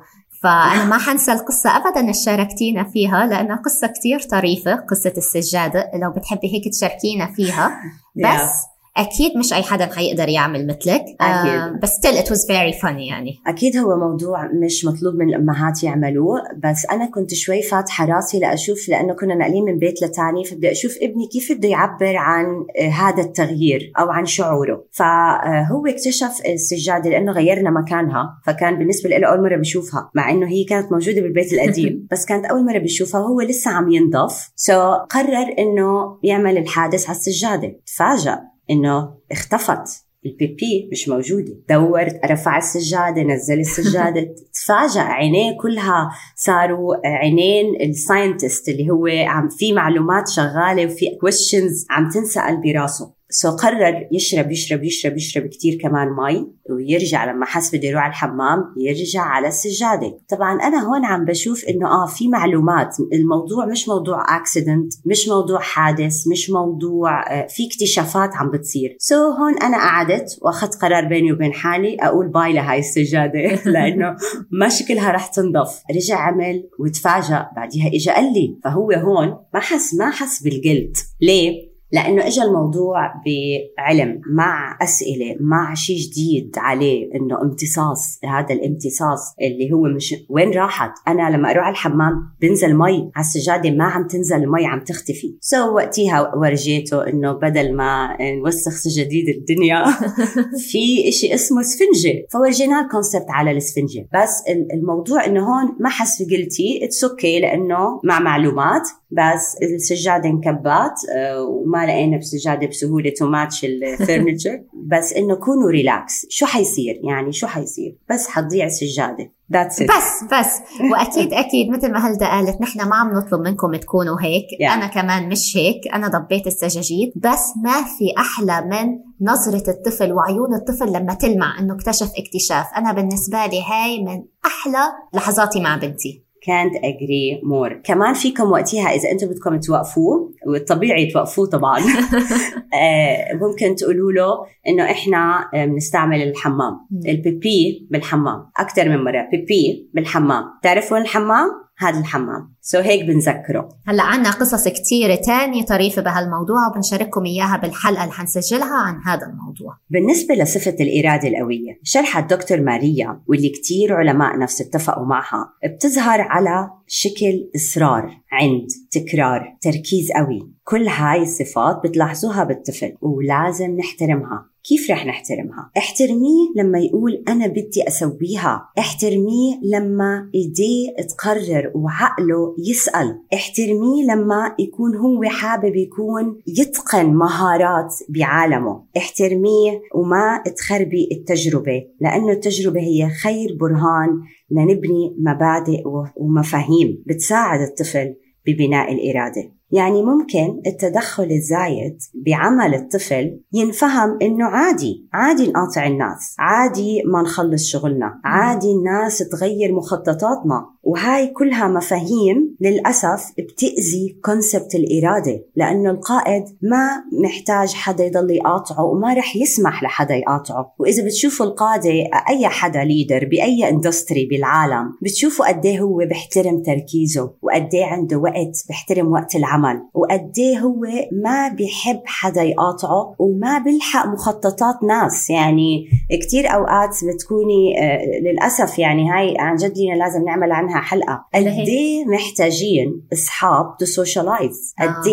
فأنا ما حنسى القصة أبدا اللي شاركتينا فيها لأنها قصة كتير طريفة قصة السجادة لو بتحبي هيك تشاركينا فيها. *laughs* بس أكيد مش أي حدا حيقدر يعمل مثلك. أكيد. آه بس still it was very funny يعني. أكيد هو موضوع مش مطلوب من الأمهات يعملوه بس أنا كنت شوي فاتحة راسي لأشوف لأنه كنا ناقلين من بيت لتاني فبدي أشوف ابني كيف بده يعبر عن هذا التغيير أو عن شعوره. فهو اكتشف السجادة لأنه غيرنا مكانها فكان بالنسبة له أول مرة بشوفها مع إنه هي كانت موجودة بالبيت القديم. *laughs* بس كانت أول مرة بشوفها وهو لسه عم ينضف سو so قرر إنه يعمل الحادث على السجادة. تفاجأ. إنه اختفت. البيبي مش موجودة. دور رفع السجادة نزل السجادة. *laughs* تفاجأ. عينيه كلها صاروا عينين ال scientist اللي هو عم في معلومات شغالة وفي questions عم تنسأل براسه. so قرر يشرب يشرب يشرب يشرب كتير كمان مي ويرجع لما حس بده يروح على الحمام يرجع على السجادة. طبعا أنا هون عم بشوف إنه آه في معلومات الموضوع مش موضوع accident مش موضوع حادث مش موضوع آه في اكتشافات عم بتصير. so هون أنا قعدت وأخذت قرار بيني وبين حالي أقول bye لهاي السجادة *laughs* لأنه ما شكلها رح تنضف. رجع عمل وتفاجأ بعديها اجى قال لي فهو هون ما حس ما حس بال guilt ليه؟ لأنه اجى الموضوع بعلم مع أسئلة مع شيء جديد عليه إنه امتصاص هذا الامتصاص اللي هو مش وين راحت؟ أنا لما أروح على الحمام بنزل مي على السجاده ما عم تنزل المي عم تختفي. so وقتها ورجيته إنه بدل ما نوسخ سجاديد الدنيا *laughs* في شيء اسمه سفنجة. فورجيناه ال concept على السفنجة. بس الموضوع إنه هون ما حس ب guilty it's okay لأنه مع معلومات. بس السجادة انكبت آه، وما لقينا بسجادة بسهولة too much ال furniture بس إنه كونوا relax شو حيصير؟ يعني شو حيصير؟ بس حتضيع السجادة. That's it. بس بس. وأكيد أكيد. مثل ما هلدا قالت نحن ما عم نطلب منكم تكونوا هيك. Yeah. أنا كمان مش هيك. أنا ضبيت السجاجيد. بس ما في أحلى من نظرة الطفل وعيون الطفل لما تلمع إنه اكتشف اكتشاف. أنا بالنسبة لي هاي من أحلى لحظاتي مع بنتي. Can't agree more. كمان فيكم وقتها إذا أنتم بدكم توقفوه والطبيعي توقفوه طبعا. *laughs* آه، ممكن تقولوا له إنه إحنا آه، بنستعمل الحمام. البيبي بالحمام. أكثر من مرة. بيبي بالحمام. تعرفوا الحمام؟ هذا الحمام. سو so هيك بنذكره. هلا عنا قصص كثيرة تانية طريفة بهالموضوع وبنشارككم إياها بالحلقة اللي حنسجلها عن هذا الموضوع. بالنسبة لصفة الإرادة القوية شرحت دكتور ماريا واللي كتير علماء نفس اتفقوا معها بتظهر على شكل إصرار عند تكرار تركيز قوي. كل هاي الصفات بتلاحظوها بالطفل ولازم نحترمها. كيف رح نحترمها؟ احترميه لما يقول أنا بدي أسويها. احترميه لما إيديه تقرر وعقله يسأل. احترميه لما يكون هو حابب يكون يتقن مهارات بعالمه. احترميه وما تخربي التجربة لأنه التجربة هي خير برهان لنبني مبادئ ومفاهيم بتساعد الطفل ببناء الإرادة. يعني ممكن التدخل الزايد بعمل الطفل ينفهم إنه عادي عادي نقاطع الناس عادي ما نخلص شغلنا عادي الناس تغير مخططاتنا. وهاي كلها مفاهيم للأسف بتأذي كونسبت الإرادة لأنه القائد ما محتاج حدا يضل يقاطعه وما رح يسمح لحدا يقاطعه. وإذا بتشوفوا القادة أي حدا leader بأي industry بالعالم بتشوفوا قد إيه هو بيحترم تركيزه وقد إيه عنده وقت بيحترم وقت العمل وقد إيه هو ما بيحب حدا يقاطعه وما بيلحق مخططات ناس. يعني كتير أوقات بتكوني آه، للأسف يعني هاي عن جد لازم نعمل عنها. عنها حلقة. قد إيه محتاجين اصحاب to socialize قد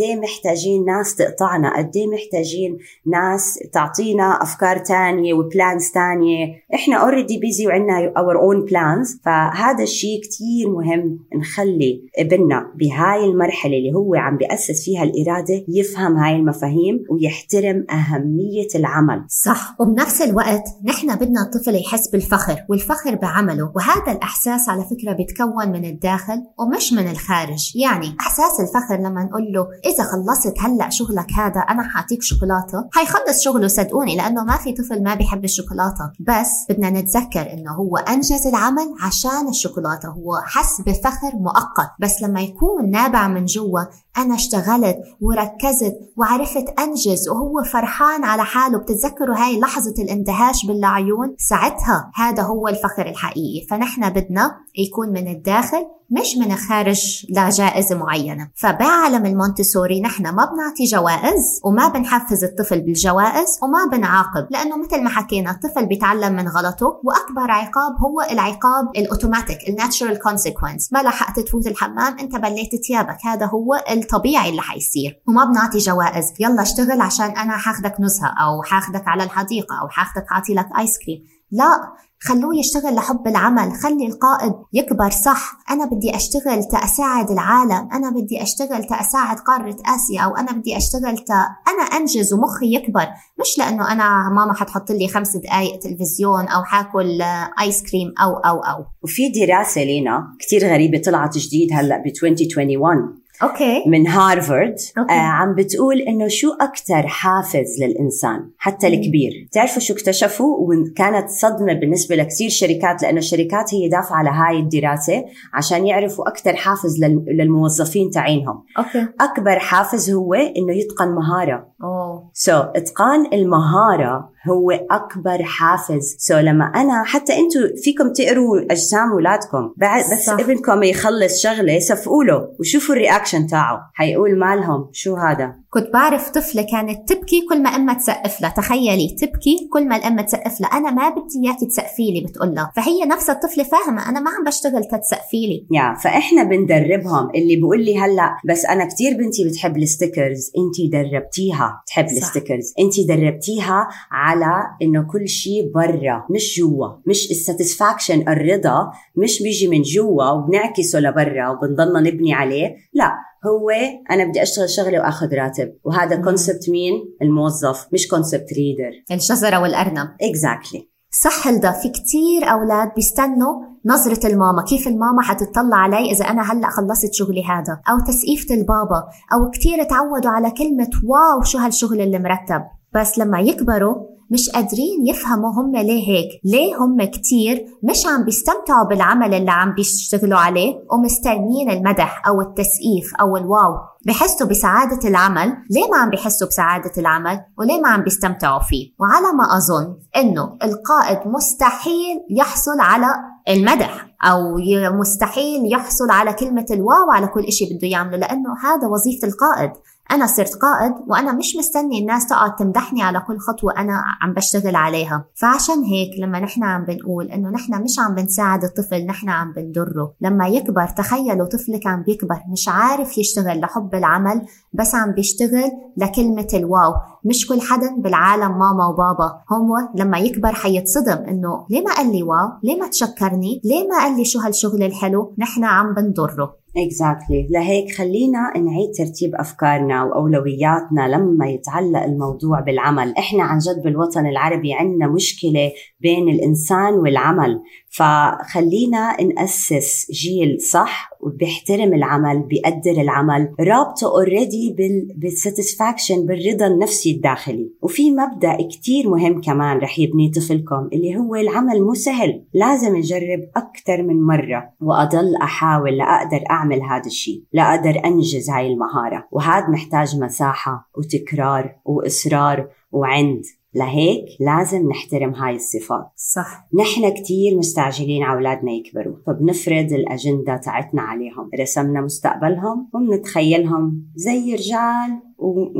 إيه؟ محتاجين ناس تقطعنا؟ قد إيه محتاجين ناس تعطينا أفكار تانية و plans تانية؟ إحنا already busy وعندنا our own plans فهذا الشيء كتير مهم نخلي ابننا بهاي المرحلة اللي هو عم بيأسس فيها الإرادة يفهم هاي المفاهيم ويحترم أهمية العمل. صح. وبنفس الوقت نحن بدنا الطفل يحس بالفخر والفخر بعمله. وهذا الإحساس على فكرة بيتكون من الداخل ومش من الخارج. يعني إحساس الفخر لما نقول له إذا خلصت هلأ شغلك هذا أنا حأعطيك شوكولاتة؟ حيخلص شغله صدقوني لأنه ما في طفل ما بيحب الشوكولاتة. بس بدنا نتذكر إنه هو أنجز العمل عشان الشوكولاتة. هو حس بفخر مؤقت. بس لما يكون نابع من جوا أنا اشتغلت وركزت وعرفت أنجز وهو فرحان على حاله. بتتذكروا هاي لحظة الاندهاش بالعيون ساعتها هذا هو الفخر الحقيقي. فنحن بدنا يكون من الداخل مش من الخارج لجائزة معينة. فبعالم المونتسوري نحن ما بنعطي جوائز وما بنحفز الطفل بالجوائز وما بنعاقب لأنه مثل ما حكينا الطفل بيتعلم من غلطه وأكبر عقاب هو العقاب ال automatic ال natural consequence ما لحقت تفوت الحمام أنت بليت ثيابك. هذا هو الطبيعي اللي حيصير. وما بنعطي جوائز. يلا اشتغل عشان أنا حاخدك نزهة أو حاخدك على الحديقة أو حاخدك أعطي لك آيس كريم لا خلوه يشتغل لحب العمل. خلي القائد يكبر. صح أنا بدي أشتغل تأساعد العالم. أنا بدي أشتغل تأساعد قارة آسيا. أو أنا بدي أشتغل تا أنا أنجز ومخي يكبر. مش لأنه أنا ماما حتحط لي خمس دقايق تلفزيون أو حاكل آيس كريم أو أو أو. وفي دراسة لينا كتير غريبة طلعت جديد هلأ ب 2021 okay. من هارفارد. okay. آه عم بتقول إنه شو أكثر حافز للإنسان حتى. الكبير. بتعرفوا شو اكتشفوا؟ وكانت صدمة بالنسبة لكثير شركات لأنه الشركات هي دافعة على هاي الدراسة عشان يعرفوا أكثر حافز لل- للموظفين تبعينهم. okay. أكبر حافز هو إنه يتقن مهارة. أوه. so, إتقان المهارة هو أكبر حافز. سو so, لما أنا حتى أنتم فيكم تقروا أجسام اولادكم بعد بس صح. ابنكم يخلص شغلة صفقوا له وشوفوا ال reaction تاعه. حيقول مالهم شو هذا؟ كنت بعرف طفلة كانت تبكي كل ما أمها تسقف لها. تخيلي تبكي كل ما الأم تسقف لها. أنا ما بدي إياكي تسقفي لي بتقول لها. فهي نفس الطفلة فاهمة. أنا ما عم بشتغل تتسقفي لي. yeah فإحنا بندربهم. اللي بيقول لي هلأ بس أنا كتير بنتي بتحب ال stickers. انت دربتيها. تحب صح. ال stickers. انت دربتيها على إنه كل شيء برا مش جوا. مش ال satisfaction الرضا. مش بيجي من جوا وبنعكسه لبرا وبنضلنا نبني عليه. لا. هو أنا بدي أشتغل شغله وأخذ راتب. وهذا. concept مين؟ الموظف مش concept leader الشجرة والأرنب. exactly صح هلدا في كتير أولاد بيستنوا نظرة الماما كيف الماما حتطلع علي إذا أنا هلأ خلصت شغلي هذا؟ أو تسقيفة البابا أو كتير تعودوا على كلمة wow شو هالشغل اللي مرتب؟ بس لما يكبروا مش قادرين يفهموا هم ليه هيك. ليه هم كتير مش عم بيستمتعوا بالعمل اللي عم بيشتغلوا عليه ومستنيين المدح أو التسقيف أو الواو؟ بحسوا بسعادة العمل. ليه ما عم بيحسوا بسعادة العمل وليه ما عم بيستمتعوا فيه؟ وعلى ما أظن إنه القائد مستحيل يحصل على المدح أو ي- مستحيل يحصل على كلمة الواو على كل إشي بده يعمله لأنه هذا وظيفة القائد. أنا صرت قائد وأنا مش مستني الناس تقعد تمدحني على كل خطوة أنا عم بشتغل عليها. فعشان هيك لما نحن عم بنقول إنه نحن مش عم بنساعد الطفل نحن عم بنضره. لما يكبر تخيلوا طفلك عم بيكبر مش عارف يشتغل لحب العمل بس عم بيشتغل لكلمة الواو. مش كل حدا بالعالم ماما وبابا. هو لما يكبر حيتصدم إنه ليه ما قال لي واو؟ ليه ما تشكرني؟ ليه ما قال لي شو هالشغل الحلو؟ نحن عم بنضره. exactly لهيك خلينا نعيد ترتيب أفكارنا وأولوياتنا لما يتعلق الموضوع بالعمل. إحنا عن جد بالوطن العربي عندنا مشكلة بين الإنسان والعمل. فخلينا نأسس جيل صح وبيحترم العمل بيقدر العمل. رابطة already بال satisfaction بالرضا النفسي الداخلي. وفي مبدأ كتير مهم كمان رح يبني طفلكم اللي هو العمل مو سهل. لازم نجرب أكثر من مرة وأضل أحاول لاقدر أعمل هذا الشيء لاقدر أنجز هاي المهارة. وهذا محتاج مساحة وتكرار وإصرار وعند. لهيك لازم نحترم هاي الصفات. صح. نحن كتير مستعجلين على أولادنا يكبروا فبنفرض الأجندة تاعتنا عليهم. رسمنا مستقبلهم وبنتخيلهم زي رجال و... و...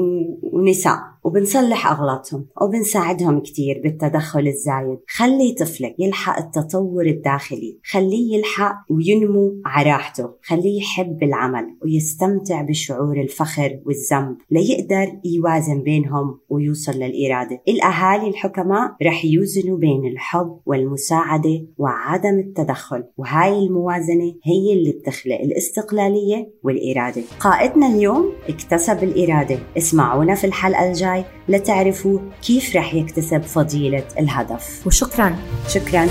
ونساء. وبنصلح أغلاطهم وبنساعدهم كتير بالتدخل الزايد. خلي طفلك يلحق التطور الداخلي. خليه يلحق وينمو على راحته. خليه يحب العمل ويستمتع بشعور الفخر والذنب. ليقدر يوازن بينهم ويوصل للإرادة. الأهالي الحكماء رح يوزنوا بين الحب والمساعدة وعدم التدخل. وهاي الموازنة هي اللي بتخلق الاستقلالية والإرادة. قائدنا اليوم اكتسب الإرادة. اسمعونا في الحلقة الجاي لتعرفوا كيف رح يكتسب فضيلة الهدف. وشكرا. شكراً.